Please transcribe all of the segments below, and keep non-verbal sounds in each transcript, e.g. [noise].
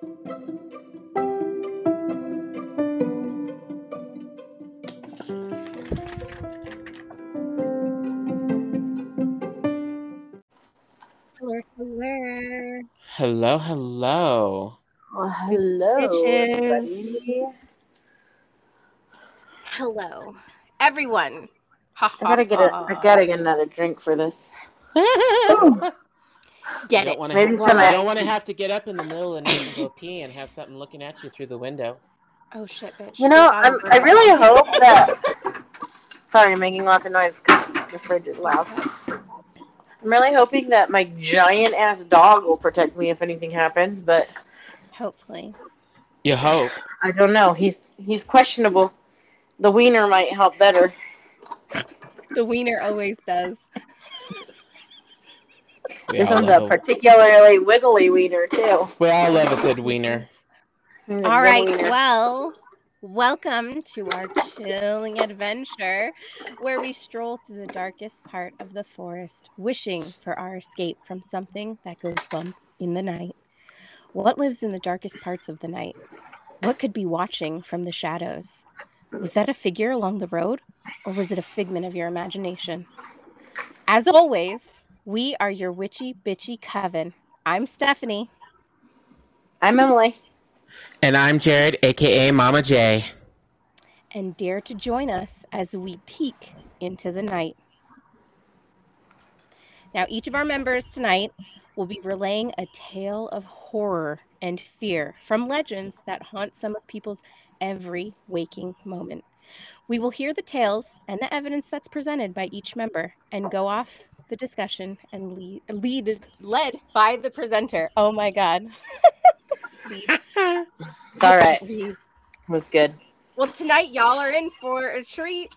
Hello, hello. Hello, hello. Oh, well, hello, Bitches. Hello, everyone. Ha, I gotta ha, get a, ha. I gotta get another drink for this. [laughs] Oh. Get it. don't wanna Maybe have- some- you don't want to have to get up in the middle of the night and go [laughs] pee and have something looking at you through the window. Oh shit, bitch. You know, They got a I'm, I really [laughs] hope that. [laughs] Sorry, I'm making lots of noise because the fridge is loud. I'm really hoping that my giant ass dog will protect me if anything happens, but Hopefully. You hope. I don't know. He's he's questionable. The wiener might help better. The wiener always does. We This one's love a a, particularly wiggly wiener too. we all love a good wiener. He's a All good right. wiener. Well, welcome to our chilling adventure where we stroll through the darkest part of the forest, wishing for our escape from something that goes bump in the night. What lives in the darkest parts of the night? What could be watching from the shadows? Was that a figure along the road, or was it a figment of your imagination? As always, we are your witchy bitchy coven. I'm Stephanie. I'm Emily. And I'm Jared, aka Mama J. and dare to join us as we peek into the night. Now, each of our members tonight will be relaying a tale of horror and fear from legends that haunt some of people's every waking moment. We will hear the tales and the evidence that's presented by each member and go off the discussion and lead, lead led by the presenter. Oh my god. It's all right. [laughs] It was good. Well, tonight y'all are in for a treat.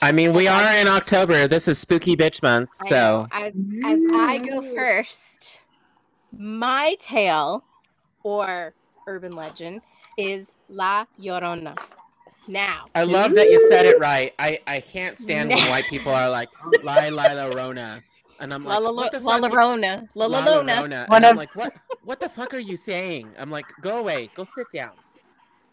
I mean, we are in October. This is Spooky Bitch Month, so know. as as I go first, my tale or urban legend is La Llorona. Now, I love that you said it right. I, I can't stand when white people are like oh, [laughs] La La La Rona, and I'm like, La what the La fuck? Llorona, La La La La Rona. One And I'm of- like, what? What the fuck are you saying? I'm like, go away, go sit down.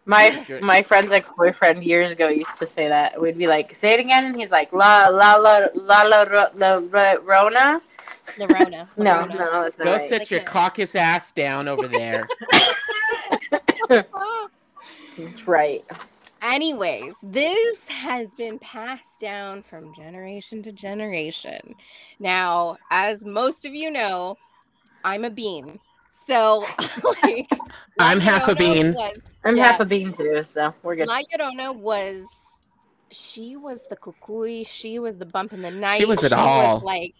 My my friend's ex boyfriend years ago used to say that. We'd be like, say it again, and he's like, la la la la la ro- la la Rona. Lorona. [laughs] No, Lorona. no, that's not Go right. sit Like your a- caucus ass down over there. [laughs] That's right. Anyways, this has been passed down from generation to generation. Now, as most of you know, I'm a bean. So, [laughs] like, [laughs] I'm half a bean. was- I'm Yeah. half a bean too, so we're good. My Llorona was she was the cucuy, she was the bump in the night. She was it all. like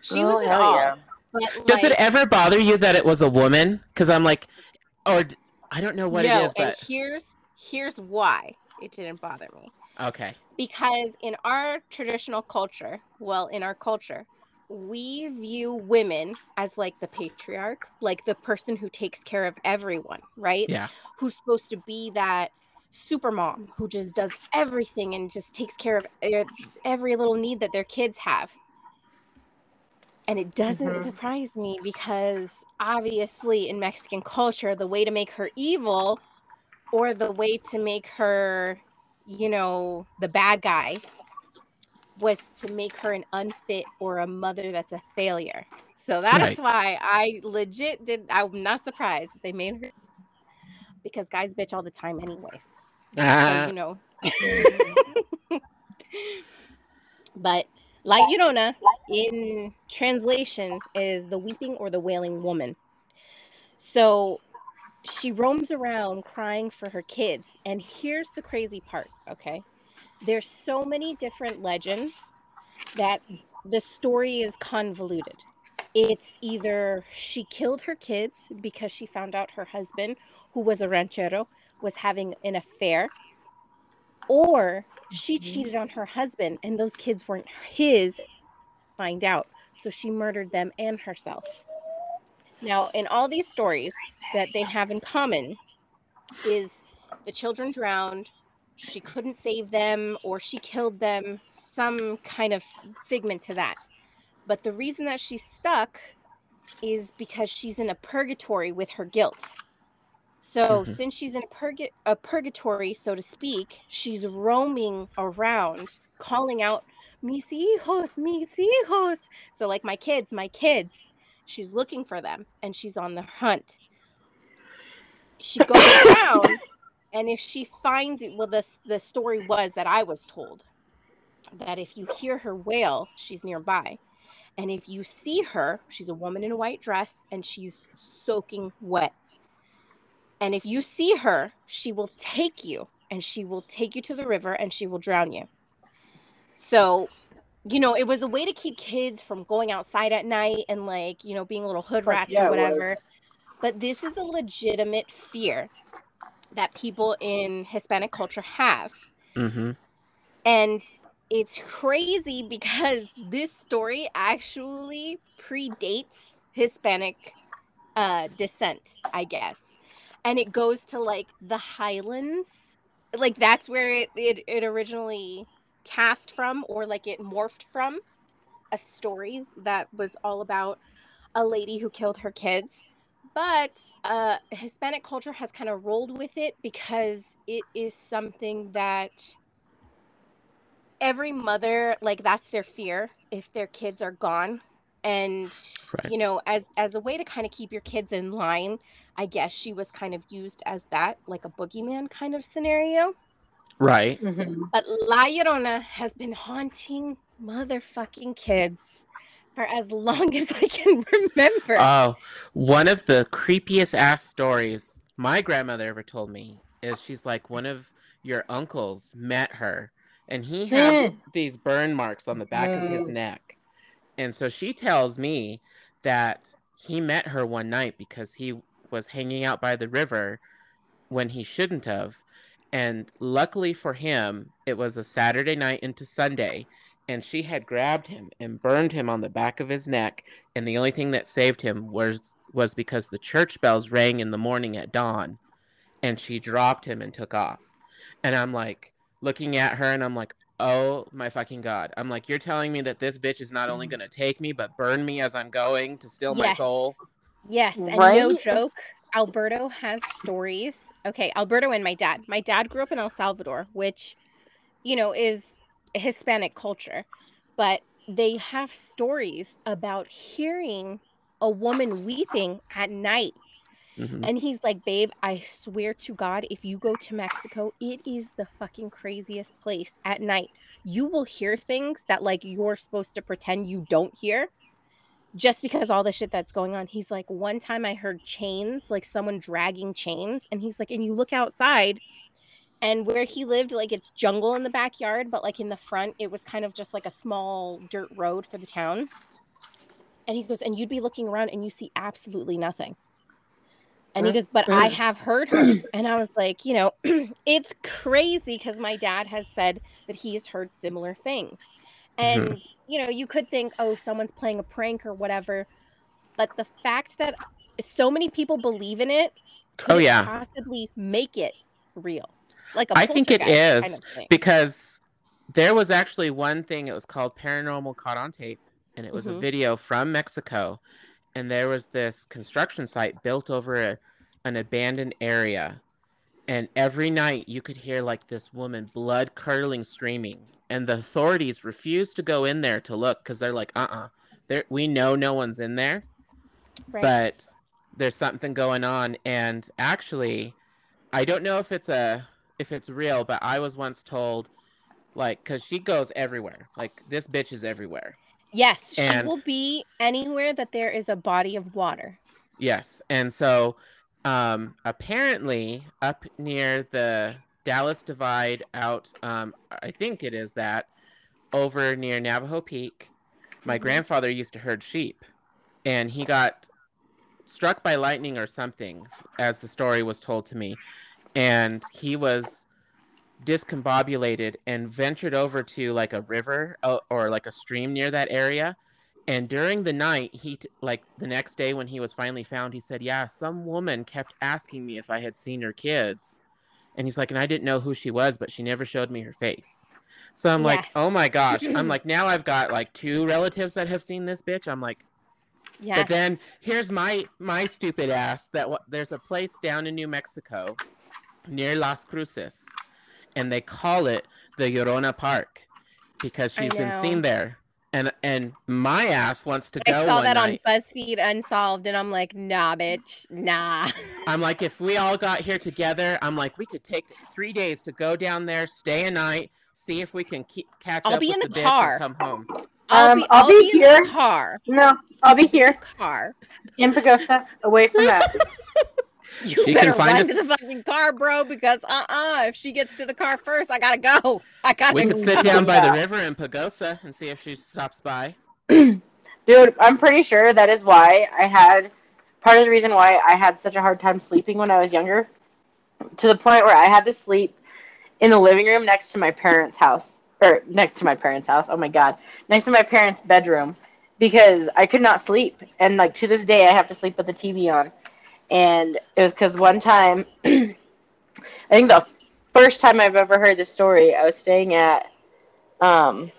she Oh, was it all. yeah. But Does like, it ever bother you that it was a woman? Because I'm like, or I don't know what no, it is, and but here's here's why it didn't bother me. okay. Because in our traditional culture, well, in our culture, we view women as like the patriarch, like the person who takes care of everyone, right? Yeah. who's supposed to be that super mom who just does everything and just takes care of every little need that their kids have. And it doesn't Mhm. surprise me because obviously in Mexican culture, the way to make her evil or the way to make her, you know, the bad guy was to make her an unfit or a mother that's a failure. So that's why I legit did. I'm not surprised that they made her because guys bitch all the time, anyways. So, Ah, you know. [laughs] but La Llorona in translation is the weeping or the wailing woman. So she roams around crying for her kids. And here's the crazy part, okay? There's so many different legends that the story is convoluted. It's either she killed her kids because she found out her husband, who was a ranchero, was having an affair, or she mm-hmm. cheated on her husband and those kids weren't his. Find out. So she murdered them and herself. Now, in all these stories that they have in common is the children drowned, she couldn't save them, or she killed them, some kind of figment to that. But the reason that she's stuck is because she's in a purgatory with her guilt. So Mhm. since she's in purga- a purgatory, so to speak, she's roaming around, calling out "mis hijos, mis hijos." So like my kids, my kids. She's looking for them, and she's on the hunt. She goes around, [coughs] and if she finds it, well, the the story was that I was told that if you hear her wail, she's nearby. And if you see her, she's a woman in a white dress and she's soaking wet. And if you see her, she will take you and she will take you to the river and she will drown you. So, you know, it was a way to keep kids from going outside at night and like, you know, being little hood rats yeah, or whatever. But this is a legitimate fear that people in Hispanic culture have. Mm-hmm. And it's crazy because [laughs] this story actually predates Hispanic uh, descent, I guess. And it goes to like the Highlands. Like that's where it, it, it originally cast from, or like it morphed from a story that was all about a lady who killed her kids. But uh, Hispanic culture has kind of rolled with it because it is something that every mother like that's their fear if their kids are gone and Right. you know as as a way to kind of keep your kids in line i guess she was kind of used as that like a boogeyman kind of scenario Right. Mhm. but la llorona has been haunting motherfucking kids for as long [laughs] as i can remember Oh, one of the creepiest ass stories my grandmother ever told me is she's like one of your uncles met her and he has [gasps] these burn marks on the back of his neck. And so she tells me that he met her one night because he was hanging out by the river when he shouldn't have. And luckily for him, it was a Saturday night into Sunday, and she had grabbed him and burned him on the back of his neck. And the only thing that saved him was was because the church bells rang in the morning at dawn, and she dropped him and took off. And I'm like looking at her, and I'm like, oh my fucking god! I'm like, you're telling me that this bitch is not only mm-hmm. gonna take me but burn me as I'm going to steal my soul? Yes, and no joke, Alberto has stories. Okay, Alberto and my dad. My dad grew up in El Salvador, which, you know, is Hispanic culture, but they have stories about hearing a woman weeping at night. Mhm. And he's like, Babe, I swear to God, if you go to Mexico, it is the fucking craziest place at night. You will hear things that, like, you're supposed to pretend you don't hear just because all the shit that's going on. He's like, one time I heard chains, like someone dragging chains. And he's like, and you look outside, and where he lived, like, it's jungle in the backyard, but like in the front, it was kind of just like a small dirt road for the town. And he goes, and you'd be looking around and you see absolutely nothing. And he goes, but I have heard her. [clears throat] [clears throat] And I was like, you know, [clears throat] it's crazy because my dad has said that he has heard similar things. And, you know, you could think, oh, someone's playing a prank or whatever. But the fact that so many people believe in it could Oh, yeah. possibly make it real. Like a I think it is kind of because there was actually one thing it was called paranormal caught on tape and it was a Mhm. video from mexico and there was this construction site built over a, an abandoned area and every night you could hear like this woman blood curdling screaming and the authorities refuse to go in there to look because they're like uh-uh. There we know no one's in there Right. but there's something going on. And actually i don't know if it's a if it's real but i was once told like because she goes everywhere. Like this bitch is everywhere. Yes, she will be anywhere that there is a body of water. yes. And so um apparently up near the dallas divide out um i think it is that over near navajo peak. My Mhm. grandfather used to herd sheep and he got struck by lightning or something as the story was told to me. And he was discombobulated and ventured over to like a river uh, or like a stream near that area. And during the night he t- like the next day when he was finally found he said yeah some woman kept asking me if i had seen her kids and he's like and i didn't know who she was but she never showed me her face. So i'm like oh my gosh. [laughs] I'm like now i've got like two relatives that have seen this bitch. I'm like Yes. But then here's my my stupid ass that wa- there's a place down in New Mexico near Las Cruces, and they call it the Llorona Park because she's been seen there. And and my ass wants to I go saw one that night. on BuzzFeed Unsolved, and I'm like, nah, bitch, nah. [laughs] I'm like, if we all got here together, I'm like, we could take three days to go down there, stay a night, see if we can keep, catch I'll up be with in the the car. come home. I'll Um, be, I'll I'll be be in here. the car. No, I'll be here Car. in Pagosa, away from that. [laughs] [laughs] You She can better find run us- to the fucking car, bro, because uh-uh, if she gets to the car first, I gotta go. I gotta We go. could sit down by the [laughs] river in Pagosa and see if she stops by. [clears throat] Dude, I'm pretty sure that is why I had part of the reason why I had such a hard time sleeping when I was younger. To the point where I had to sleep in the living room next to my parents' house. Or next to my parents' house. Oh my god. Next to my parents' bedroom. Because I could not sleep. And like to this day I have to sleep with the TV on. And it was because one time [clears throat] I think the first time I've ever heard this story, I was staying at um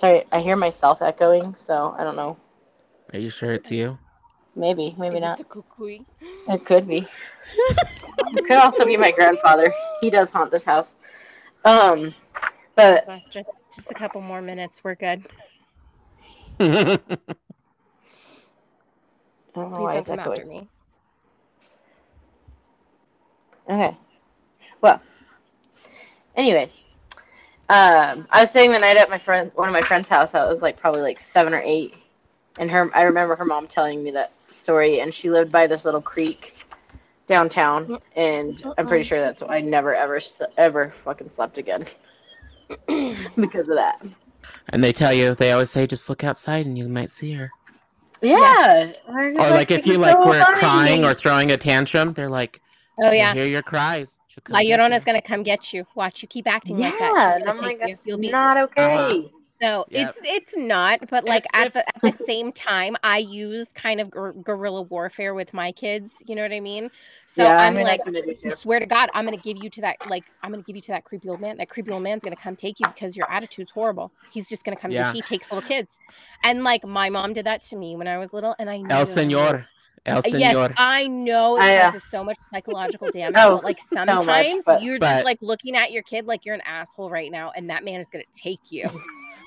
Sorry, I hear myself echoing, so I don't know. Are you sure it's you? Maybe, maybe Is it not. the cuckoo? It could be. it could also be my grandfather. He does haunt this house. Um, but But Just, just a couple more minutes. We're good. [laughs] I don't know Please why don't it's come after me. Okay. Well. Anyways, um, I was staying the night at my friend, one of my friend's house. I was like probably like seven or eight, and her. I remember her mom telling me that story, and she lived by this little creek downtown, and I'm pretty sure that's why I never ever ever fucking slept again [clears throat] because of that. and they tell you, they always say, just look outside and you might see her. Yeah. Or like if you like were crying or throwing a tantrum, they're like, Oh yeah. hear your cries. She'll come La get Llorona's you." gonna come get you. Watch you keep acting yeah, like that. She's and gonna I'm like, you. that's You'll be not okay. Uh-huh. So Yep. it's it's not, but like It's- at the at the [laughs] same time, I use kind of guer- guerrilla warfare with my kids. You know what I mean? So yeah, I'm I mean, like, I kinda do I too. swear to God, I'm gonna give you to that like I'm gonna give you to that creepy old man. That creepy old man's gonna come take you because your attitude's horrible. He's just gonna come. Yeah. He takes little kids, and like my mom did that to me when I was little, and I know. El Señor. El Señor. Yes, I know it I, uh, causes so much psychological [laughs] damage. Oh, but like [laughs] so much, sometimes but- you're But- just like looking at your kid like you're an asshole right now, and that man is gonna take you.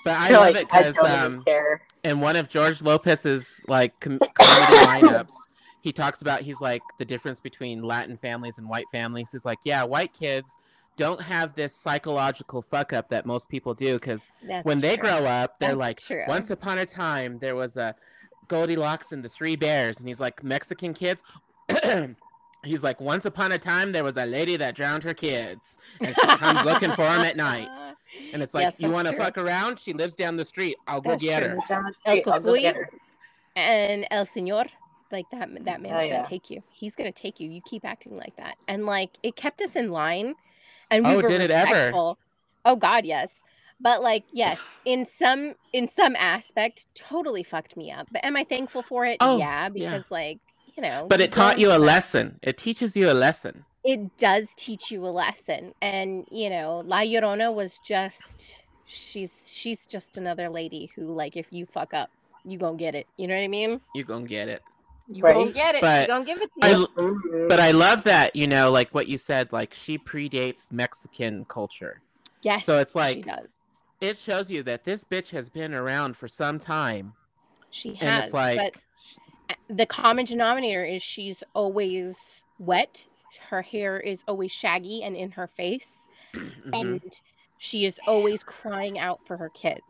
But I feel love like it because don't um, in one of George Lopez's like com- comedy lineups, he talks about he's like the difference between Latin families and white families. He's like, yeah, white kids don't have this psychological fuck up that most people do because That's when they true. grow up, they're That's like, true. once upon a time there was a Goldilocks and the Three Bears, and he's like, Mexican kids. [clears throat] he's like, once upon a time there was a lady that drowned her kids, and she comes looking for them at night. And it's like, Yes, you want to fuck around? She lives down the street. I'll go get true. her. El I'll go Cucuy? get her. and El Señor, like that that man's Oh, yeah. gonna take you. He's gonna take you. You keep acting like that, and like it kept us in line, and we Oh, were did it ever? respectful. Oh God, yes. But like, yes, in some in some aspect, totally fucked me up. But am I thankful for it? Oh, yeah, yeah. because like you know. But you it taught you a that. lesson. It teaches you a lesson. It does teach you a lesson, and you know, La Llorona was just she's she's just another lady who like if you fuck up, you gonna get it. You know what I mean? You gonna get it. You gonna get it. But you gonna give it to I, you. Mhm. but I love that you know, like what you said. Like she predates Mexican culture. Yes. So it's she like- does. It shows you that this bitch has been around for some time, She has. and it's like, but the common denominator is she's always wet. Her hair is always shaggy and in her face, [clears throat] mhm. and she is always crying out for her kids.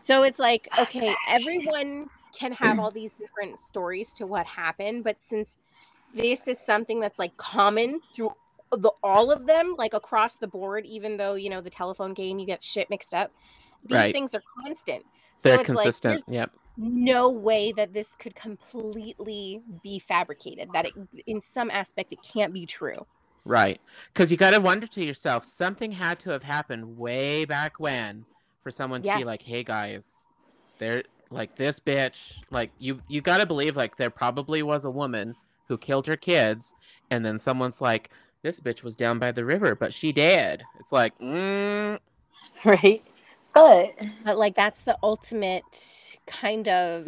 So it's like, okay, everyone can have all these different stories to what happened, but since this is something that's like common through the all of them, like across the board, even though you know the telephone game, you get shit mixed up. These Right. things are constant. So they're it's like, consistent. there's yep. No way that this could completely be fabricated. That it, in some aspect, it can't be true. Right. Because you got to wonder to yourself, something had to have happened way back when for someone to be like, "Hey guys, there, like this bitch, like you, you got to believe like there probably was a woman who killed her kids, and then someone's like, this bitch was down by the river, but she dead. It's like, mm, [laughs] right? But But like that's the ultimate kind of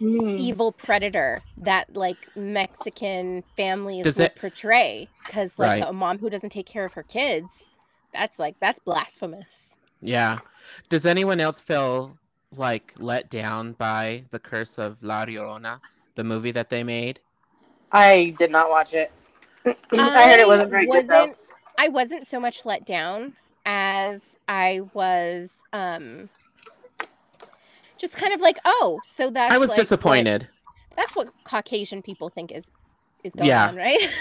Mm. evil predator that like Mexican families Does will it- portray because like Right. a mom who doesn't take care of her kids, that's like that's blasphemous. Yeah. Does anyone else feel like let down by The Curse of La Llorona, the movie that they made? I did not watch it. [clears throat] I heard it wasn't very good though. wasn't- I wasn't so much let down as I was um just kind of like, oh, so that's I was like what- disappointed. that's what Caucasian people think is is going Yeah. on, right? [laughs]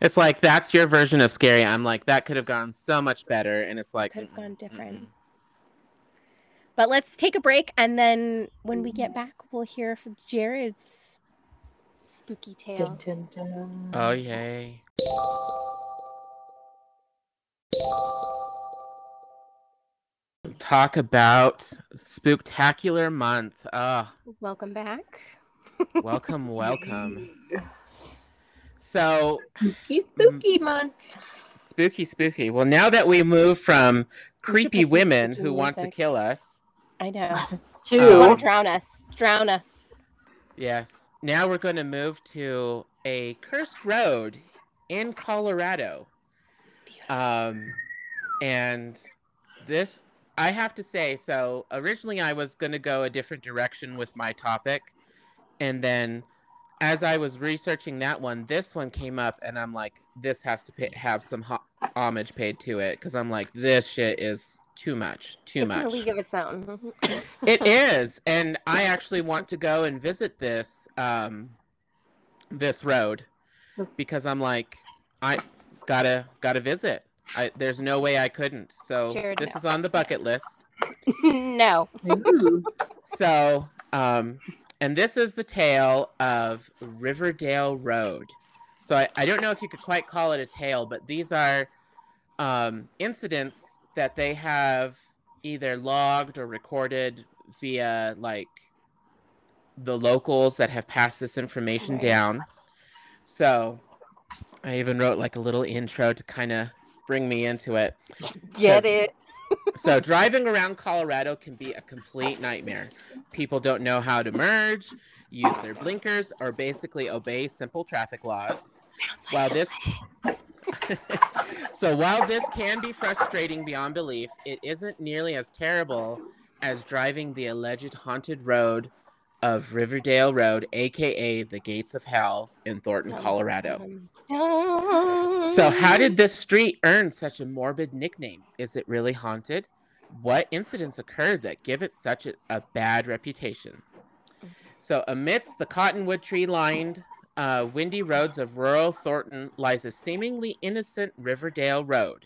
It's like that's your version of scary. I'm like that could have gone so much better, and it's like Could have gone different. mm-mm. But let's take a break, and then when we get back, we'll hear from Jared's spooky tale. Dun, dun, dun. Oh yay! Talk about spooktacular month. Ah, Welcome back. welcome, welcome. [laughs] So Spooky, spooky month. spooky, spooky. Well, now that we move from creepy women spooky who want to kill us, I know. [laughs] Two. To drown us? Drown us. yes, now we're going to move to a cursed road in Colorado. Um, and this, I have to say, so originally I was going to go a different direction with my topic. And then as I was researching that one, this one came up, and I'm like, this has to pay, have some ho- homage paid to it. Because I'm like, this shit is too much. Too it's much. a league of its own. [coughs] It is, and I actually want to go and visit this um this road because I'm like I gotta gotta visit. I there's no way I couldn't. So Jared, this no. is on the bucket list. [laughs] no. [laughs] So um and this is the tale of Riverdale Road. So I, I don't know if you could quite call it a tale, but these are um incidents that they have either logged or recorded via like the locals that have passed this information Right. down. So I even wrote like a little intro to kind of bring me into it. Get it. So driving around Colorado can be a complete nightmare. People don't know how to merge, use their blinkers, or basically obey simple traffic laws. Sounds While a this [laughs] so while this can be frustrating beyond belief, it isn't nearly as terrible as driving the alleged haunted road of Riverdale Road, aka the Gates of Hell in Thornton, Colorado. So, how did this street earn such a morbid nickname? Is it really haunted? What incidents occurred that give it such a, a bad reputation? So, amidst the cottonwood tree lined, uh, windy roads of rural Thornton lies a seemingly innocent Riverdale Road.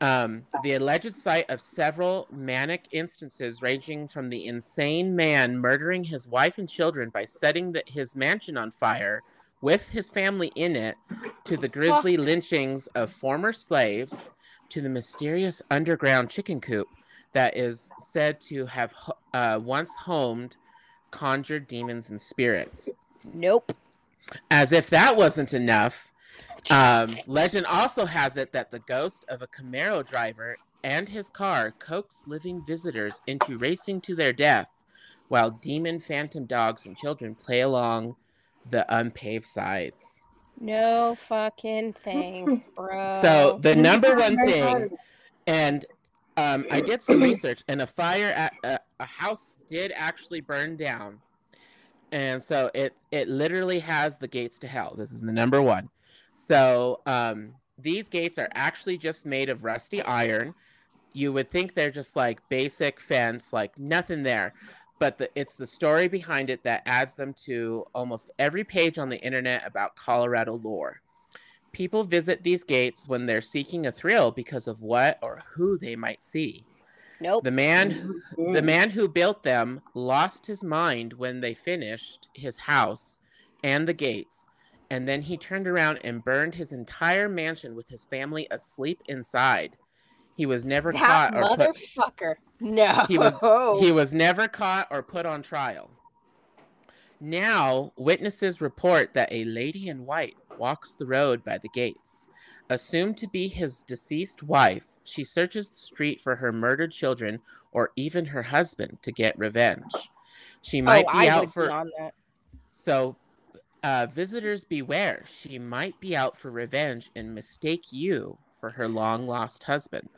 Um, the alleged site of several manic instances ranging from the insane man murdering his wife and children by setting the, his mansion on fire with his family in it, to the grisly lynchings of former slaves, to the mysterious underground chicken coop that is said to have uh, once homed conjured demons and spirits. Nope. As if that wasn't enough, um, legend also has it that the ghost of a Camaro driver and his car coax living visitors into racing to their death, while demon phantom dogs and children play along the unpaved sides. no fucking thanks, [laughs] bro. So the number one thing, and um, I did some [clears throat] research, and a fire at a, a house did actually burn down, and so it it literally has the gates to hell. This is the number one. So um, these gates are actually just made of rusty iron. You would think they're just like basic fence, like nothing there, but the, it's the story behind it that adds them to almost every page on the internet about Colorado lore. People visit these gates when they're seeking a thrill because of what or who they might see. nope. The man the man who built them lost his mind when they finished his house and the gates, and then he turned around and burned his entire mansion with his family asleep inside. He was never that caught or put, motherfucker. No. he was he [laughs] was never caught or put on trial. Now, witnesses report that a lady in white walks the road by the gates. Assumed to be his deceased wife, she searches the street for her murdered children or even her husband to get revenge. She oh, might oh, be I out for be so uh, visitors beware. She might be out for revenge and mistake you for her long lost husband.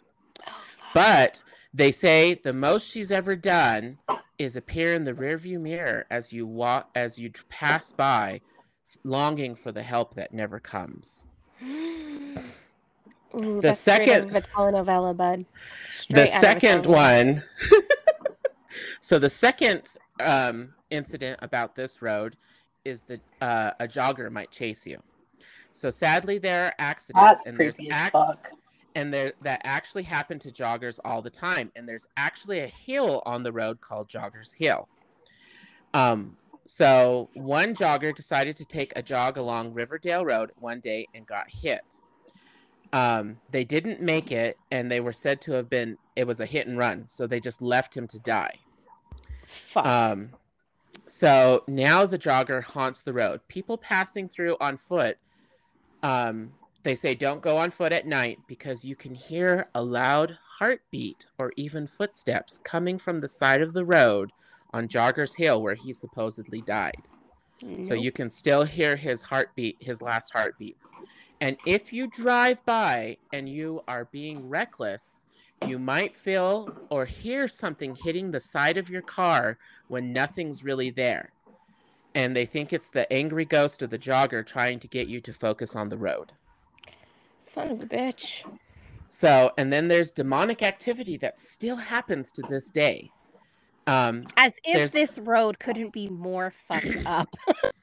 Oh. But they say the most she's ever done is appear in the rearview mirror as you walk as you pass by, longing for the help that never comes. [gasps] Ooh, The that's straight out second- of a telenovela, bud. the Straight a second one [laughs] so the second um, incident about this road is that uh, a jogger might chase you. So sadly there are accidents That's and there's acts and there that actually happen to joggers all the time and there's actually a hill on the road called joggers hill. Um so one jogger decided to take a jog along riverdale road one day and got hit. Um they didn't make it and they were said to have been it was a hit and run so they just left him to die. Fuck. um so now the jogger haunts the road people passing through on foot um they say don't go on foot at night because you can hear a loud heartbeat or even footsteps coming from the side of the road on Joggers Hill where he supposedly died. So you can still hear his heartbeat, his last heartbeats. And if you drive by and you are being reckless, you might feel or hear something hitting the side of your car when nothing's really there. And they think it's the angry ghost of the jogger trying to get you to focus on the road. Son of a bitch. So, and then there's demonic activity that still happens to this day. Um, As if There's- this road couldn't be more fucked up. [clears throat]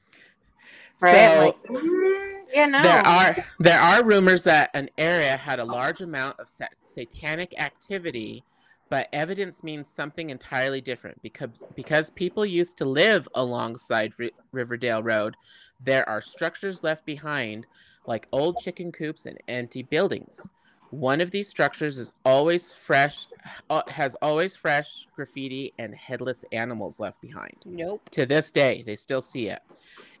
Right? so like, yeah, no. there are there are rumors that an area had a large amount of sa- satanic activity, but evidence means something entirely different because because people used to live alongside Ri- Riverdale Road. There are structures left behind, like old chicken coops and empty buildings. One of these structures is always fresh, uh, has always fresh graffiti and headless animals left behind nope. to this day they still see it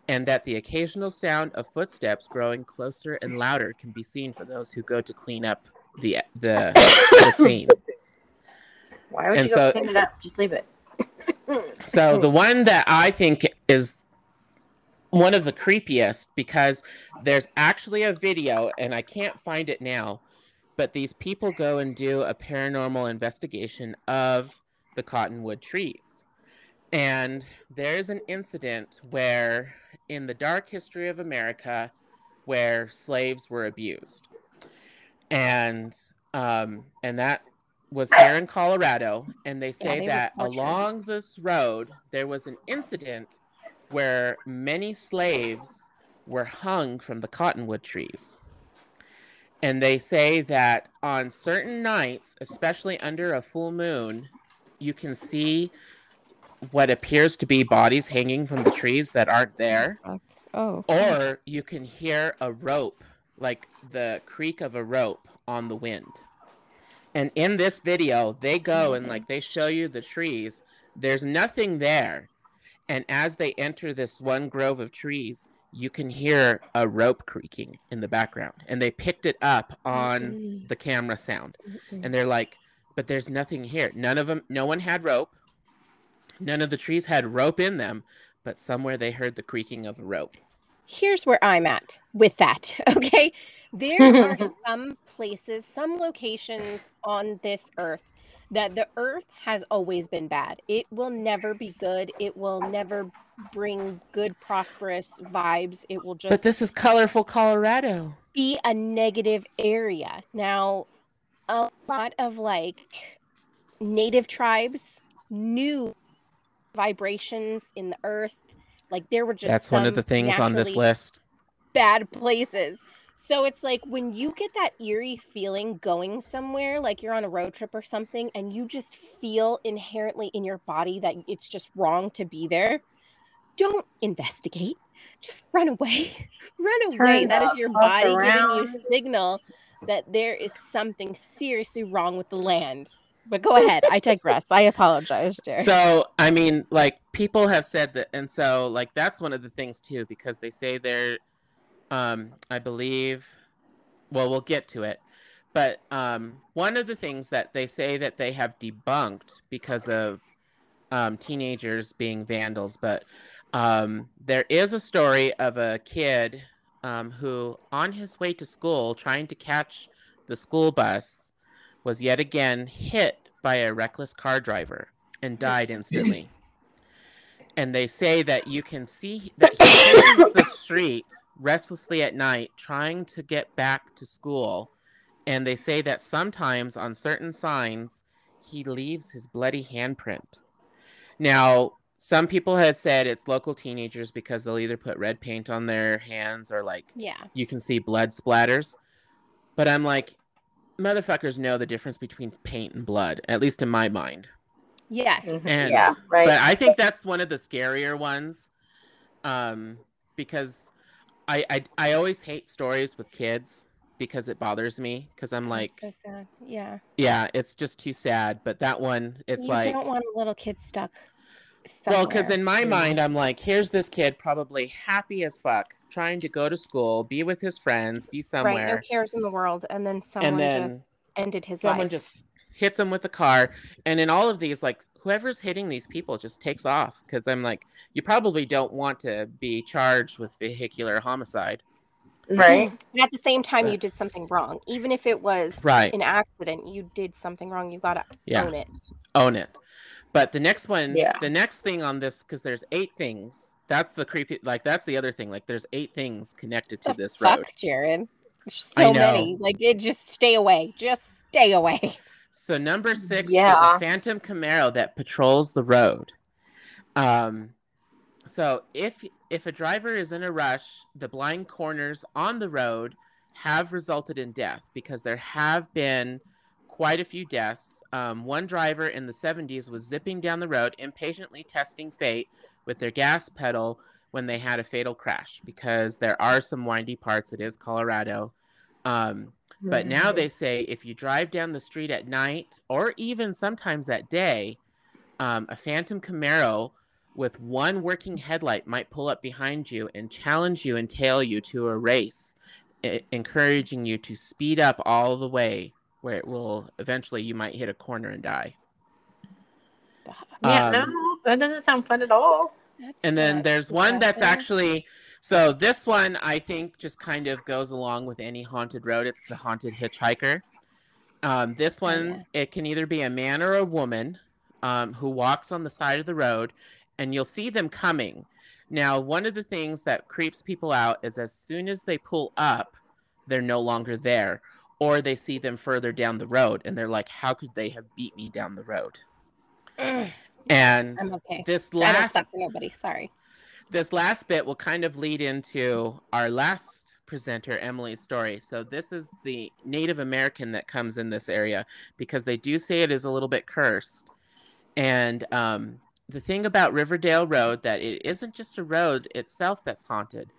and that the occasional sound of footsteps growing closer and louder can be seen for those who go to clean up the the, the [coughs] scene Why would and you go so- clean it up? Just leave it. [coughs] so the one that i think is one of the creepiest because there's actually a video and i can't find it now but these people go and do a paranormal investigation of the cottonwood trees and there's an incident where in the dark history of america where slaves were abused. And um and that was here in colorado. And they say they that along this road there was an incident where many slaves were hung from the cottonwood trees. And they say that on certain nights especially under a full moon you can see what appears to be bodies hanging from the trees that aren't there. Oh. or you can hear a rope like the creak of a rope on the wind. And in this video they go and like they show you the trees. There's nothing there. And as they enter this one grove of trees you can hear a rope creaking in the background. And they picked it up on the camera sound. And they're like but there's nothing here. None of them no one had rope none of the trees had rope in them but somewhere they heard the creaking of a rope here's where I'm at with that. [laughs] Okay. There are [laughs] some places, some locations on this earth that the earth has always been bad. It will never be good. It will never bring good, prosperous vibes. It will just but this is colorful colorado be a negative area. Now, a lot of like native tribes knew vibrations in the earth. Like there were just that's one of the things on this list bad places. So it's like when you get that eerie feeling going somewhere, like you're on a road trip or something, and you just feel inherently in your body that it's just wrong to be there, don't investigate. Just run away. [laughs] run away. Turn That is the your fuck body giving you signal that there is something seriously wrong with the land. But go ahead. I digress. I apologize, Jerry. so i mean like people have said that and so like that's one of the things too because they say they're um i believe well we'll get to it but um one of the things that they say that they have debunked because of um, teenagers being vandals, but um, there is a story of a kid um, who, on his way to school, trying to catch the school bus, was yet again hit by a reckless car driver and died instantly. [clears throat] and they say that you can see that he paces the street restlessly at night trying to get back to school. And they say that sometimes on certain signs, he leaves his bloody handprint. Now, some people have said it's local teenagers because they'll either put red paint on their hands or like Yeah. you can see blood splatters. But I'm like, motherfuckers know the difference between paint and blood, at least in my mind. Yes. And yeah, right. but I think that's one of the scarier ones, um, because I, I I always hate stories with kids because it bothers me because I'm like, so sad. Yeah. yeah, it's just too sad. But that one, it's you like, don't want a little kid stuck. Well, because in my mind, I'm like, here's this kid probably happy as fuck, trying to go to school, be with his friends, be right, somewhere, no cares in the world, and then someone and then just ended his someone life. just hits him with a car and in all of these like whoever's hitting these people just takes off because i'm like you probably don't want to be charged with vehicular homicide right. Mm-hmm. And at the same time, you did something wrong. Even if it was Right. an accident, you did something wrong. You gotta Yeah. own it. own it but the next one Yeah. the next thing on this because there's eight things that's the creepy like that's the other thing like there's eight things connected to The this fuck, road. There's so many. Like it just stay away. Just stay away. so number six is a phantom camaro that patrols the road um so if if a driver is in a rush the blind corners on the road have resulted in death because there have been quite a few deaths. Um, one driver in the 70s was zipping down the road impatiently testing fate with their gas pedal when they had a fatal crash because there are some windy parts. It is colorado. Um, but now Mm-hmm. they say if you drive down the street at night or even sometimes at day, um, a Phantom Camaro with one working headlight might pull up behind you and challenge you and tail you to a race, encouraging you to speed up all the way where it will eventually you might hit a corner and die. yeah, um, no, that doesn't sound fun at all. That's And then there's one that's actually so this one I think just kind of goes along with any haunted road. It's the haunted hitchhiker. Um, this Oh, one it can either be a man or a woman um, who walks on the side of the road, and you'll see them coming. Now, one of the things that creeps people out is as soon as they pull up, they're no longer there, or they see them further down the road, and they're like, "How could they have beat me down the road?" Ugh, And I'm okay. this last nobody. Sorry. this last bit will kind of lead into our last presenter, Emily's story. So, this is the Native American that comes in this area because they do say it is a little bit cursed. And um, the thing about Riverdale Road that it isn't just a road itself that's haunted,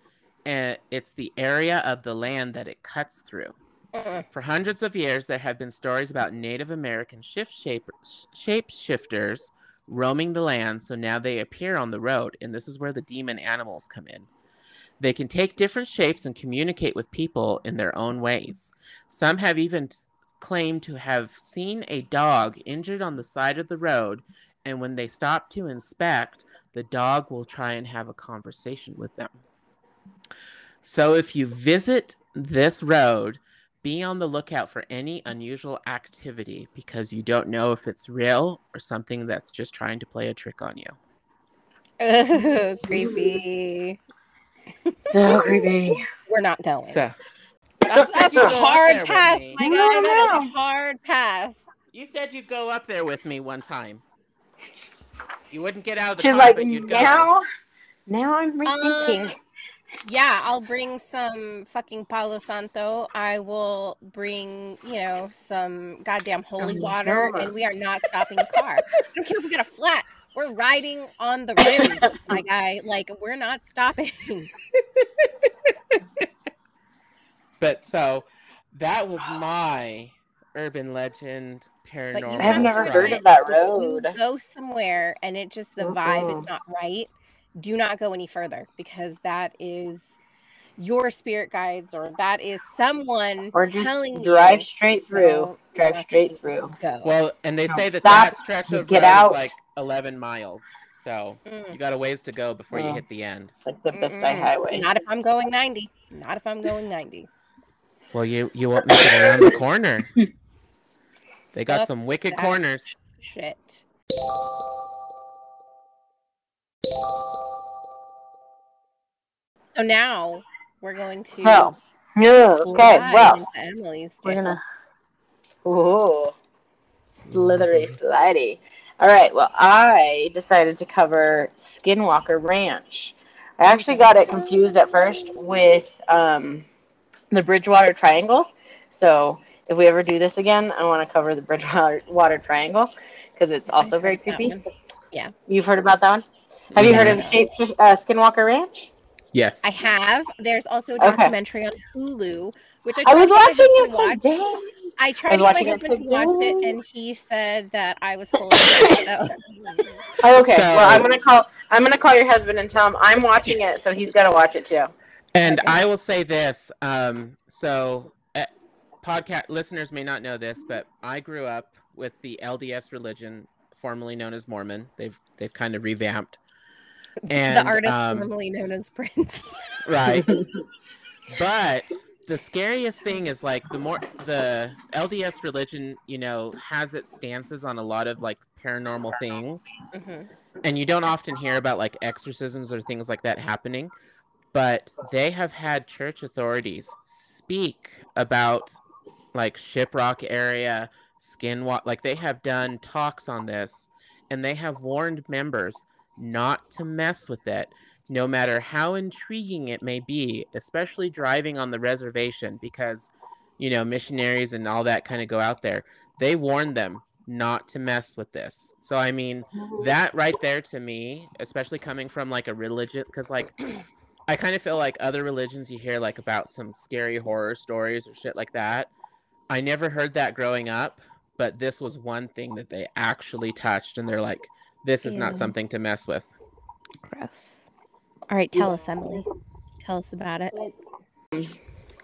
and it's the area of the land that it cuts through. For hundreds of years, there have been stories about Native American shift shapeshifters roaming the land, so now they appear on the road, and this is where the demon animals come in. They can take different shapes and communicate with people in their own ways. Some have even claimed to have seen a dog injured on the side of the road, and when they stop to inspect, the dog will try and have a conversation with them. So if you visit this road, be on the lookout for any unusual activity because you don't know if it's real or something that's just trying to play a trick on you. Ugh, [laughs] creepy. So creepy. We're not going. So that's, that's You a hard pass, me. my No, guy. That is a hard pass. you said you'd go up there with me one time. You wouldn't get out of the She's car, like, but you'd go. now, now I'm rethinking. Um, Yeah, I'll bring some fucking Palo Santo. I will bring, you know, some goddamn oh holy Oh, water, no. and we are not stopping the car. I don't care if we got a flat. We're riding on the rim, my [laughs] guy. Like we're not stopping. [laughs] But so that was my urban legend paranormal. I have have never to heard of that if you road. go somewhere and it just the vibe is not right. Do not go any further because that is your spirit guides or that is someone Or just telling drive you straight through. Drive straight through. go. Well, and they No, say that stop, that stretch of get road out. is like 11 miles. So Mm. you got a ways to go before you Oh. hit the end. Like the Vista Mm-mm. Highway. Not if I'm going 90. Not if I'm going 90. Well, you you won't make it around the corner. [laughs] They got Fuck some wicked corners. Shit. So now we're going to So, yeah, okay, well, Emily's we're gonna. Ooh, slithery, slidey. All right, well, I decided to cover Skinwalker Ranch. I actually got it confused at first with um, the Bridgewater Triangle. So, if we ever do this again, I want to cover the Bridgewater Triangle because it's also very creepy. Yeah. You've heard about that one? Have you heard of Shape, uh, Skinwalker Ranch? Yes. I have. There's also a Okay. documentary on Hulu, which I, I was to get my watching husband it watch. today. I I tried to get my husband to watch it, and he said that I was full of shit. So. [laughs] Oh, okay. So- well, I'm gonna call. I'm gonna call your husband and tell him I'm watching it, so he's gotta watch it too. And Okay. I will say this. Um, so, uh, podcast listeners may not know this, but I grew up with the LDS religion, formerly known as Mormon. They've they've kind of revamped. [laughs] And the artist um, formerly known as Prince. [laughs] right. [laughs] But the scariest thing is like the more the LDS religion, you know, has its stances on a lot of like paranormal things. Mhm. and you don't often hear about like exorcisms or things like that happening but they have had church authorities speak about like shiprock area skinwalk like they have done talks on this and they have warned members not to mess with it no matter how intriguing it may be especially driving on the reservation because you know missionaries and all that kind of go out there. They warn them not to mess with this. So i mean mm-hmm. that right there to me especially coming from like a religion because like [clears throat] i kind of feel like other religions you hear like about some scary horror stories or shit like that. I never heard that growing up but this was one thing that they actually touched and they're like this is not something to mess with Gross. All right, tell us, Emily. Tell us about it.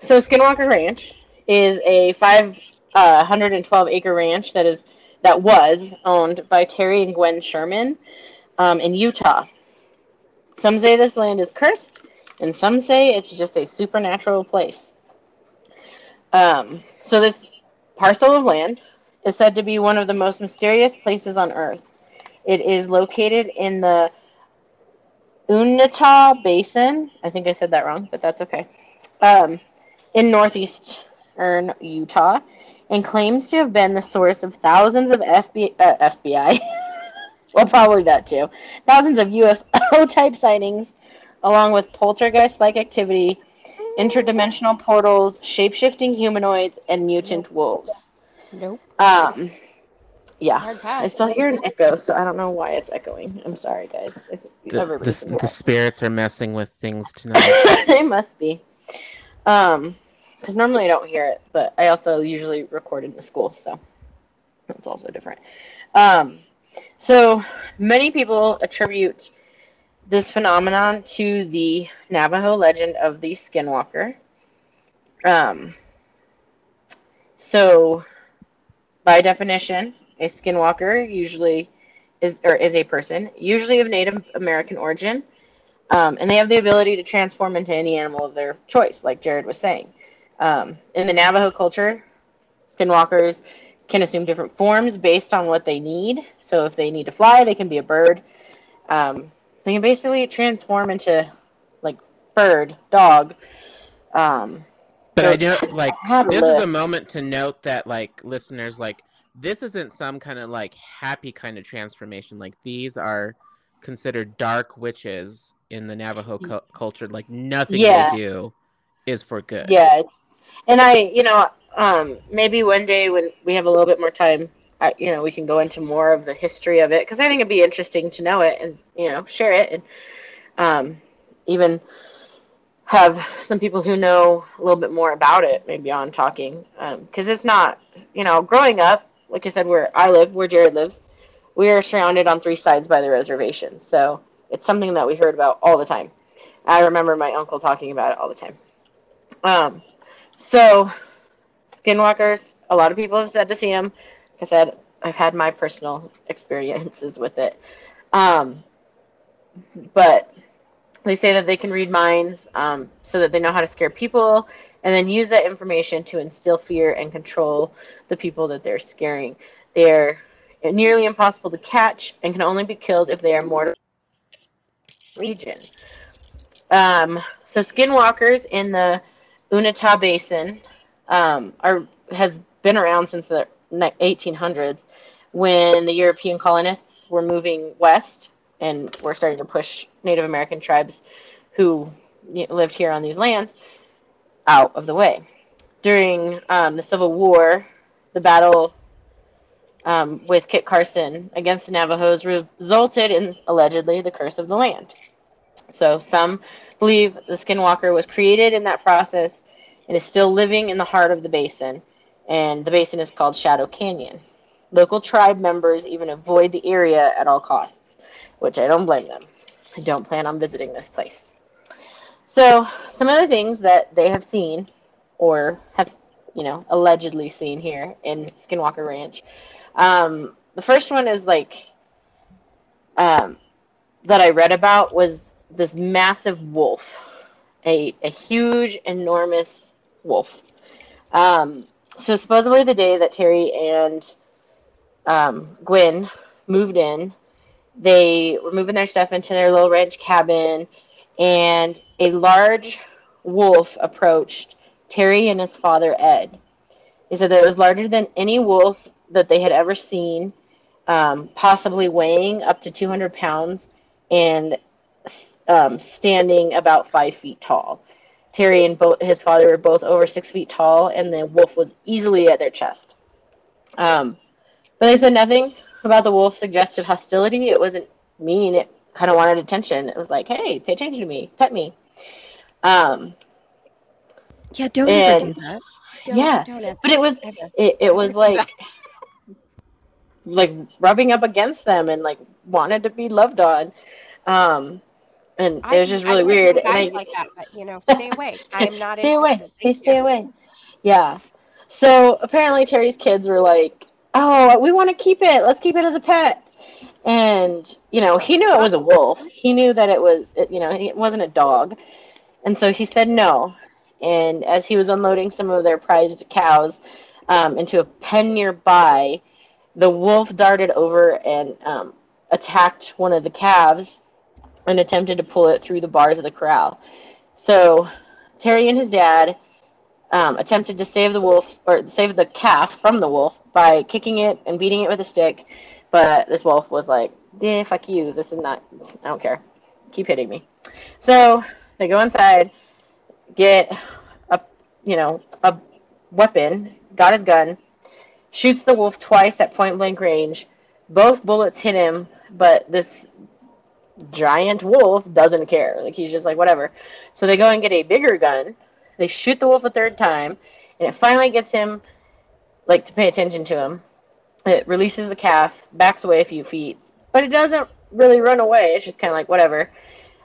So Skinwalker Ranch is a 512 acre ranch that is that was owned by Terry and Gwen Sherman um, in Utah. Some say this land is cursed, and some say it's just a supernatural place. Um, so this parcel of land is said to be one of the most mysterious places on Earth. It is located in the Unetah Basin. I think I said that wrong, but that's okay. Um, in northeastern Utah, and claims to have been the source of thousands of FBI, uh, FBI [laughs] well, probably that too, thousands of UFO [laughs] type sightings, along with poltergeist like activity, interdimensional portals, shape shifting humanoids, and mutant wolves. Nope. Um, yeah. I still hear an echo, so I don't know why it's echoing. I'm sorry, guys. The, the, the spirits are messing with things [laughs] tonight they must be. Um, because normally I don't hear it, but I also usually record in the school, so that's also different. Um, so many people attribute this phenomenon to the Navajo legend of the Skinwalker. Um, so, by definition, a Skinwalker usually is or is a person, usually of Native American origin, um, and they have the ability to transform into any animal of their choice, like Jared was saying. Um, in the Navajo culture, skinwalkers can assume different forms based on what they need. So if they need to fly, they can be a bird. Um, they can basically transform into like bird, dog. Um, but i know like this is a moment to note that like listeners like this isn't some kind of like happy kind of transformation. Like these are considered dark witches in the navajo cu- culture. Like nothing Yeah. they do is for good. Yeah, and I, you know, um, maybe one day when we have a little bit more time, I, you know, we can go into more of the history of it because I think it'd be interesting to know it and you know share it and um, even have some people who know a little bit more about it maybe on talking because it's not, you know, growing up, like I said, where I live, where Jared lives, we are surrounded on three sides by the reservation, so it's something that we heard about all the time. I remember my uncle talking about it all the time. Um, so skinwalkers, a lot of people have said to see them. Like I said, I've had my personal [laughs] experiences with it. Um, but they say that they can read minds um, so that they know how to scare people and then use that information to instill fear and control the people that they're scaring. They're nearly impossible to catch and can only be killed if they are mortal region. Um, so skinwalkers in the Uinta Basin um, are has been around since the 1800s when the European colonists were moving west and were starting to push Native American tribes who lived here on these lands out of the way. During um, the Civil War, the battle um, with Kit Carson against the Navajos resulted in allegedly the curse of the land. So some believe the Skinwalker was created in that process and is still living in the heart of the basin, and the basin is called Shadow Canyon. Local tribe members even avoid the area at all costs, which I don't blame them. I don't plan on visiting this place. So, some of the things that they have seen or have, you know, allegedly seen here in Skinwalker Ranch. Um, the first one is like um, that I read about was this massive wolf, a, a huge, enormous wolf. Um, so supposedly the day that Terry and um, Gwen moved in, they were moving their stuff into their little ranch cabin, and a large wolf approached Terry and his father Ed. He said that it was larger than any wolf that they had ever seen, um, possibly weighing up to 200 pounds and um, standing about five feet tall. Terry and his father were both over six feet tall, and the wolf was easily at their chest. Um, but they said nothing about the wolf suggested hostility. It wasn't mean. It kind of wanted attention. It was like, hey, pay attention to me, pet me. Um, yeah, don't and, ever do that. Don't, yeah, don't but it was it, it was like like rubbing up against them and like wanted to be loved on. Um, and I, it was just really weird. And I like that, but you know, stay away. I'm not. [laughs] stay away. Please stay away. Yeah. So apparently Terry's kids were like, "Oh, we want to keep it. Let's keep it as a pet." And you know, he knew it was a wolf. He knew that it was, you know, it wasn't a dog. And so he said no. And as he was unloading some of their prized cows um, into a pen nearby, the wolf darted over and um, attacked one of the calves and attempted to pull it through the bars of the corral. So Terry and his dad um, attempted to save the wolf or save the calf from the wolf by kicking it and beating it with a stick. But this wolf was like, "Yeah, fuck you. This is not. I don't care. Keep hitting me." So they go inside, get a you know a weapon, got his gun, shoots the wolf twice at point blank range. Both bullets hit him, but this giant wolf doesn't care. Like he's just like whatever. So they go and get a bigger gun. They shoot the wolf a third time, and it finally gets him like to pay attention to him. It releases the calf, backs away a few feet, but it doesn't really run away. It's just kind of like whatever.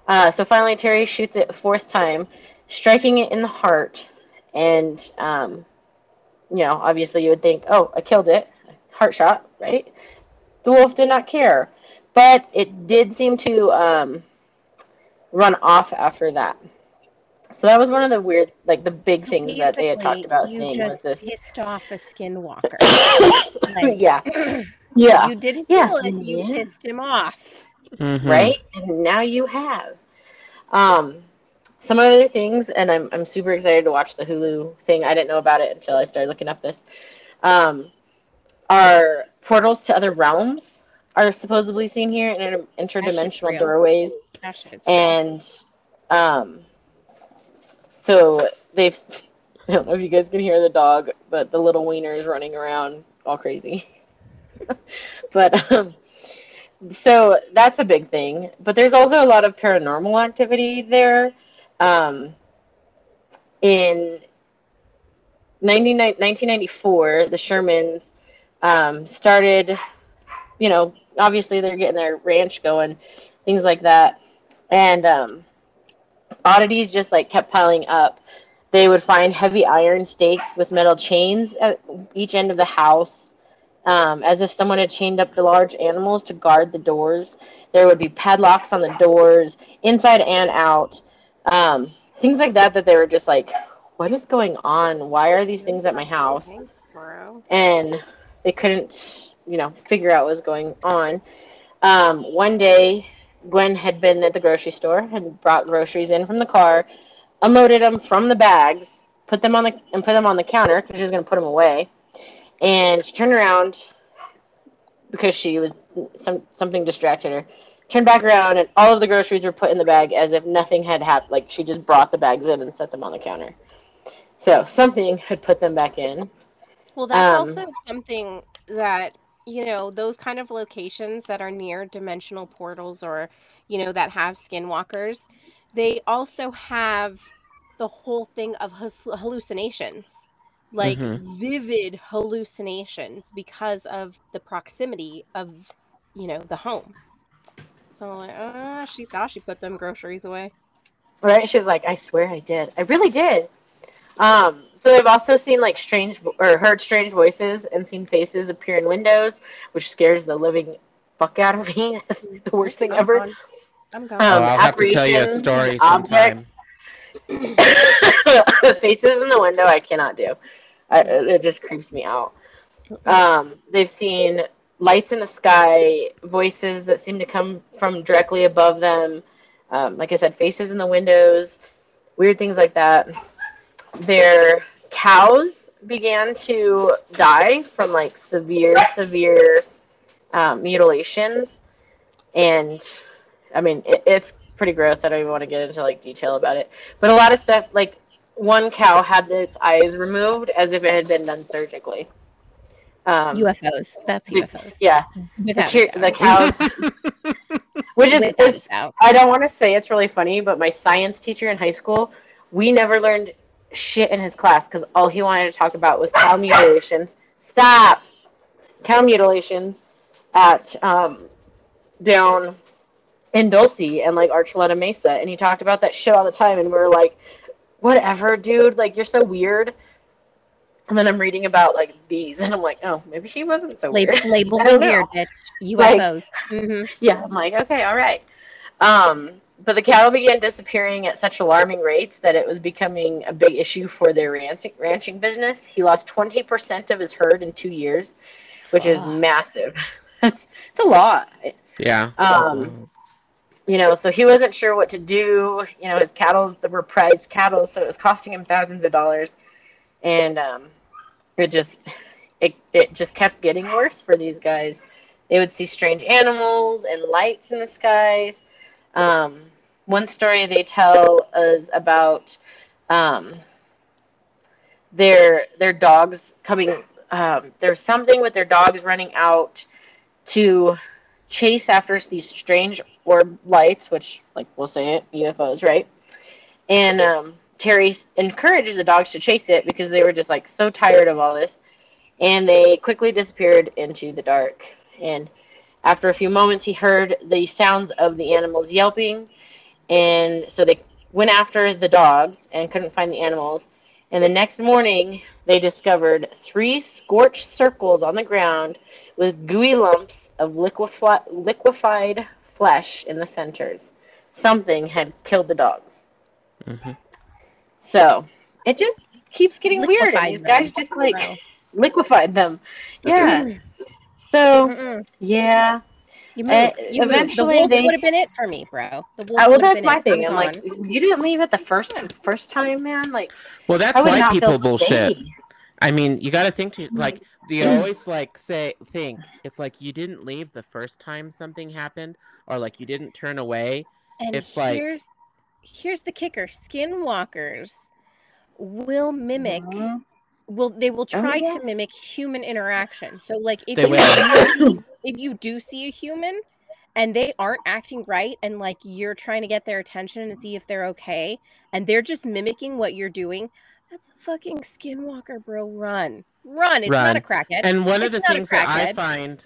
Uh, so finally, Terry shoots it a fourth time, striking it in the heart. And, um, you know, obviously you would think, oh, I killed it. Heart shot, right? The wolf did not care. But it did seem to um, run off after that. So that was one of the weird, like the big so things that they had talked about you seeing just was this. pissed off a skinwalker. [coughs] like, yeah, [coughs] yeah. You didn't yeah. kill it. You yeah. pissed him off, mm-hmm. right? And now you have. Um, some other things, and I'm I'm super excited to watch the Hulu thing. I didn't know about it until I started looking up this. Um, are portals to other realms are supposedly seen here in interdimensional doorways, and um, so they've. [laughs] I don't know if you guys can hear the dog, but the little wiener is running around all crazy. [laughs] but um, so that's a big thing. But there's also a lot of paranormal activity there. Um, in 1994, the Shermans um, started, you know, obviously they're getting their ranch going, things like that. And um, oddities just like kept piling up. They would find heavy iron stakes with metal chains at each end of the house, um, as if someone had chained up the large animals to guard the doors. There would be padlocks on the doors, inside and out. Um, things like that, that they were just like, what is going on? Why are these things at my house? And they couldn't, you know, figure out what was going on. Um, one day, Gwen had been at the grocery store and brought groceries in from the car, unloaded them from the bags, put them on the and put them on the counter because she was going to put them away. And she turned around because she was some something distracted her. Turned back around and all of the groceries were put in the bag as if nothing had happened. Like she just brought the bags in and set them on the counter. So something had put them back in. Well, that's Um, also something that, you know, those kind of locations that are near dimensional portals or, you know, that have skinwalkers, they also have the whole thing of hallucinations, like Mhm. vivid hallucinations because of the proximity of, you know, the home. So, I'm like, uh, she thought she put them groceries away. Right? She's like, I swear I did. I really did. Um, so they've also seen like strange or heard strange voices and seen faces appear in windows, which scares the living fuck out of me. [laughs] That's the worst thing I'm ever. gone. I'm gone. Um, oh, I'll have to tell you a story sometime. [coughs] faces in the window, I cannot do. I, it just creeps me out. Um, they've seen lights in the sky, voices that seem to come from directly above them. Um, like I said, faces in the windows, weird things like that. Their cows began to die from like severe, severe um, mutilations, and I mean it, it's pretty gross. I don't even want to get into like detail about it, but a lot of stuff like one cow had its eyes removed as if it had been done surgically. Um, UFOs. That's UFOs. yeah, the, Without cu- the cows, [laughs] which is, is. I don't want to say it's really funny, but my science teacher in high school, we never learned shit in his class because all he wanted to talk about was cow mutilations. Stop! Cow mutilations at um, down in Dulce and like Archuleta Mesa, and he talked about that shit all the time, and we were like, whatever, dude. Like you're so weird. And then I'm reading about like bees, [laughs] and I'm like, oh, maybe he wasn't so weird. [laughs] label the weird, bitch. Like- UFOs. hmm Yeah, I'm like, okay, all right. Um, but the cattle began disappearing at such alarming rates that it was becoming a big issue for their ranching, ranching business. He lost 20% of his herd in two years, which is massive. [laughs] That's it's a lot. Yeah. Um, you know, so he wasn't sure what to do. You know, his cattle were prized cattle, so it was costing him thousands of dollars, and um, it just it it just kept getting worse for these guys. They would see strange animals and lights in the skies. Um, one story they tell is about um, their their dogs coming. Um, there's something with their dogs running out to chase after these strange orb lights, which, like we'll say it, UFOs, right? And um, Terry encouraged the dogs to chase it because they were just like so tired of all this, and they quickly disappeared into the dark. And after a few moments, he heard the sounds of the animals yelping, and so they went after the dogs and couldn't find the animals. And the next morning, they discovered three scorched circles on the ground with gooey lumps of liquefi- liquefied flesh in the centers. Something had killed the dogs. hmm So it just keeps getting weird. And these guys just like liquefied them. Yeah. So Mm-mm. yeah. You moved. Uh, you moved. eventually the wolf they- would have been it for me, bro. The wolf Uh, well, would've that's been my it. thing. I'm I'm like, you didn't leave it the first first time, man. Like, Well, that's I would why people bullshit. safe. I mean, you got to think to like you always like say think it's like you didn't leave the first time something happened, or like you didn't turn away. And It's like- here's here's the kicker: skinwalkers will mimic. Mhm. Will they will Oh, try yeah. to mimic human interaction? So, like, if They you will. [coughs] if you do see a human and they aren't acting right, and like you're trying to get their attention and see if they're okay, and they're just mimicking what you're doing, that's a fucking skinwalker, bro. Run, run! It's not Run. a crackhead. And one of the things that I find,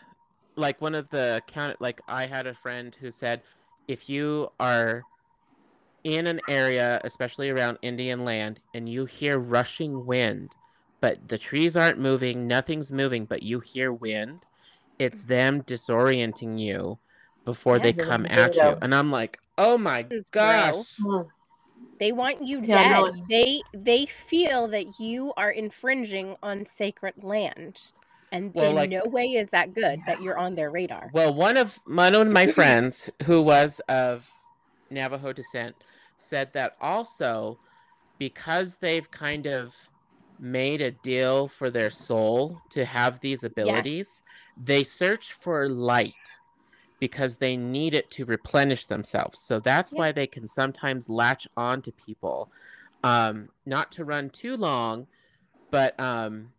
like one of the count, like I had a friend who said, if you are in an area, especially around Indian land, and you hear rushing wind, but the trees aren't moving, nothing's moving, but you hear wind, it's them disorienting you before Yes. they come at you. And I'm like, oh my Bro. gosh. They want you Yeah, dead. no. They they feel that you are infringing on sacred land. And Well, in like- no way is that good that you're on their radar. Well, one of one of my friends who was of Navajo descent said that also because they've kind of made a deal for their soul to have these abilities, they search for light because they need it to replenish themselves. So that's Yeah. why they can sometimes latch on to people. Um, not to run too long, but um,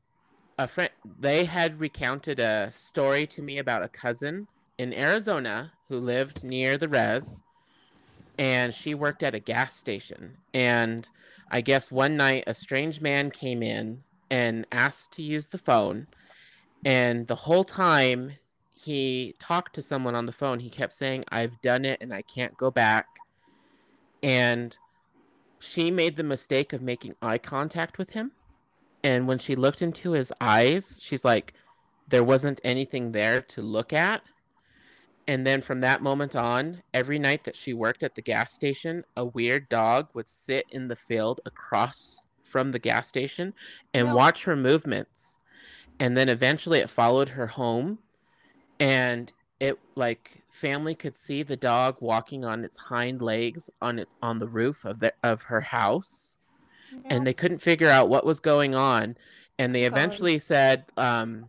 a friend they had recounted a story to me about a cousin in Arizona who lived near the res and she worked at a gas station and I guess one night a strange man came in and asked to use the phone. And the whole time he talked to someone on the phone he kept saying I've done it and I can't go back. And she made the mistake of making eye contact with him. And when she looked into his eyes she's like there wasn't anything there to look at and then from that moment on every night that she worked at the gas station a weird dog would sit in the field across from the gas station and No. watch her movements. And then eventually it followed her home. And it like family could see the dog walking on its hind legs on it on the roof of the of her house. And they couldn't figure out what was going on. And they eventually said um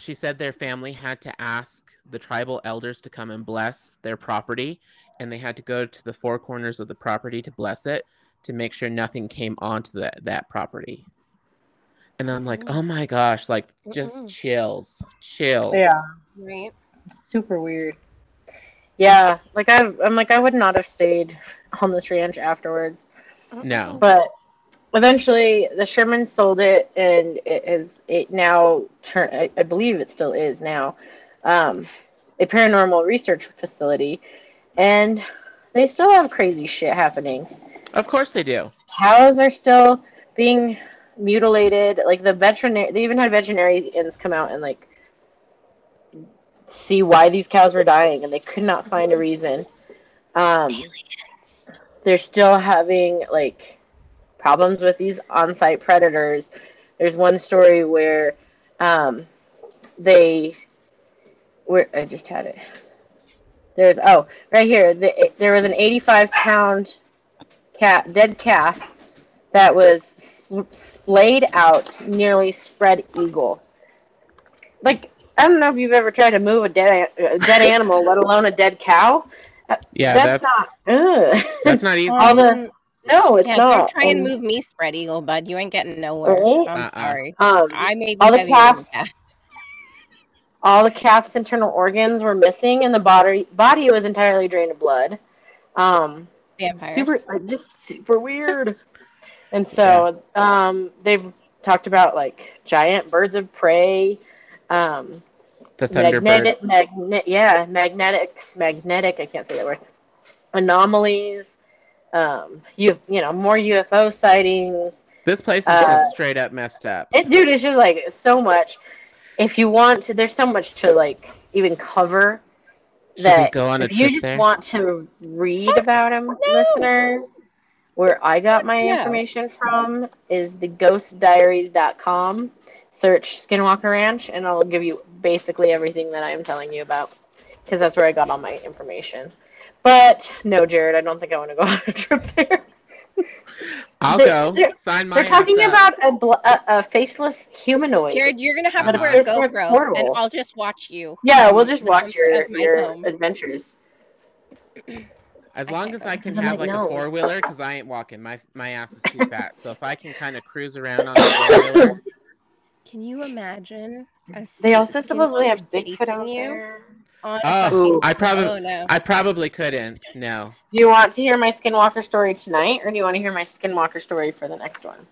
she said their family had to ask the tribal elders to come and bless their property and they had to go to the four corners of the property to bless it to make sure nothing came onto that that property and i'm like oh my gosh like just Mm-mm. chills chills Yeah. right. Super weird. Yeah, like I, I'm like I would not have stayed on this ranch afterwards. No. But eventually, the Sherman sold it, and it is it now turned. I, I believe it still is now um, a paranormal research facility, and they still have crazy shit happening. of course they do Cows are still being mutilated. Like the veterinary, they even had veterinarians come out and like see why these cows were dying, and they could not find a reason. Um, they're still having like problems with these on-site predators. There's one story where um, they where I just had it. There's oh right here. The, there was an 85 pound cat dead calf that was splayed out, nearly spread eagle. Like I don't know if you've ever tried to move a dead a dead animal, let alone a dead cow. yeah that's, that's not. Ugh. that's not easy [laughs] All the- no, it's yeah, not. don't try and And, move me, spread eagle, bud. You ain't getting nowhere. Right? I'm Uh-uh. sorry. Um, I may be all the heavier calves- all the calf's internal organs were missing, and the body body was entirely drained of blood. Um, Vampires. super, like, just super weird. [laughs] And so, um, they've talked about like giant birds of prey, um, the thunderbird magnetic, magnet, yeah, magnetic, magnetic. I can't say that word. Anomalies. Um, you, you know, more UFO sightings. this place is uh, just straight up messed up It, dude, it's just like so much. If you want to, there's so much to like even cover. should we that go on a if you just there want to read about them, listeners, where I got my no. information from is the ghostdiaries.com. Search Skinwalker Ranch, and I'll give you basically everything that I'm telling you about because that's where I got all my information. But no, Jared, I don't think I want to go [laughs] on a trip there. i'll They- go they're- sign my They're talking ass up. about a, bl- a, a faceless humanoid. Jared, you're gonna have But to uh-huh. wear a GoPro, portal- and I'll just watch you. yeah, we'll just watch your your home. adventures. As long can't as. I can have like, like a four wheeler, because I ain't walking. My my ass is too fat. So if I can kind of cruise around on a four wheeler, Can you imagine? A They also supposedly have walker Bigfoot chasing out you there. On Oh, I probably Oh no. I probably couldn't. No, Do you want to hear my Skinwalker story tonight, or do you want to hear my Skinwalker story for the next one?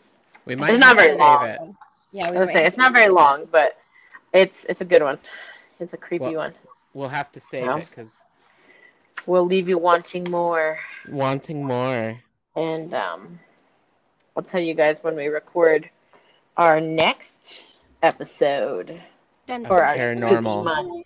we might It's not very save long. it. Yeah, I we was might say it's not very long, but it's it's a good one. It's a creepy Well, one. We'll have to save No. it because we'll leave you wanting more. Wanting more. And um, I'll tell you guys when we record our next episode Dun, for our Paranormal.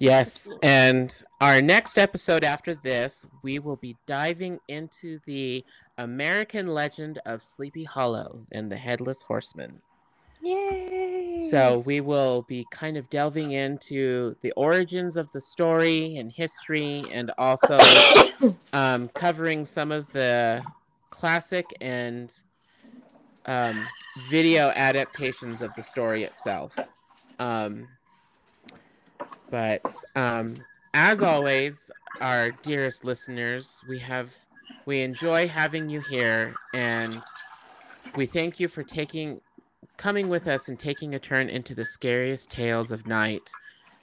Yes, [laughs] and our next episode after this, we will be diving into the American legend of Sleepy Hollow and the Headless Horseman. Yay! So we will be kind of delving into the origins of the story and history, and also [coughs] um, covering some of the classic and um, video adaptations of the story itself. Um, but um, as always, our dearest listeners, we have we enjoy having you here, and we thank you for taking coming with us and taking a turn into the scariest tales of night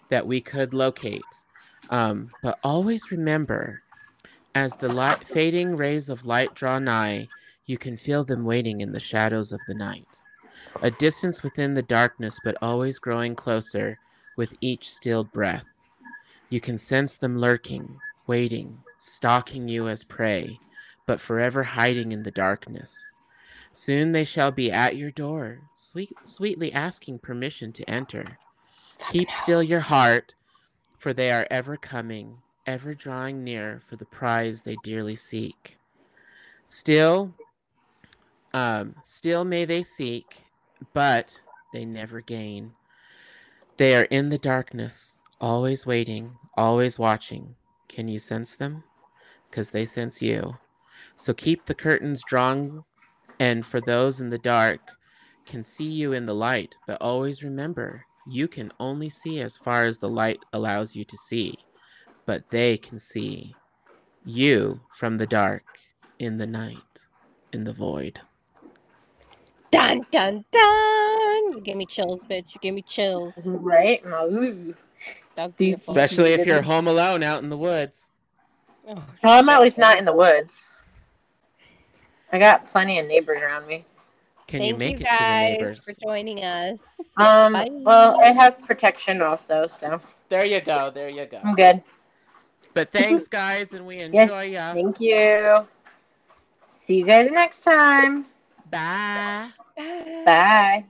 that we could locate. Um, but always remember, as the light, fading rays of light draw nigh, you can feel them waiting in the shadows of the night. A distance within the darkness, but always growing closer with each stilled breath. You can sense them lurking, waiting, stalking you as prey, but forever hiding in the darkness. Soon they shall be at your door, sweet, sweetly asking permission to enter. Keep still your heart, for they are ever coming, ever drawing near for the prize they dearly seek. Still, um, still may they seek, but they never gain. They are in the darkness, always waiting, always watching. Can you sense them? Because they sense you. So keep the curtains drawn, and for those in the dark, can see you in the light, but always remember you can only see as far as the light allows you to see, but they can see you from the dark, in the night, in the void. Dun dun dun! You give me chills, bitch. You give me chills. Right? Ooh. That's beautiful. Especially if you're home alone out in the woods. Oh, Well, I'm at shit. least not in the woods. I got plenty of neighbors around me. Can Thank you make you it to the neighbors? for joining us. Um, Bye. well, I have protection also, so There you go. There you go. I'm good. But thanks, guys, and we Yes, enjoy ya. Thank you. See you guys next time. Bye. Bye.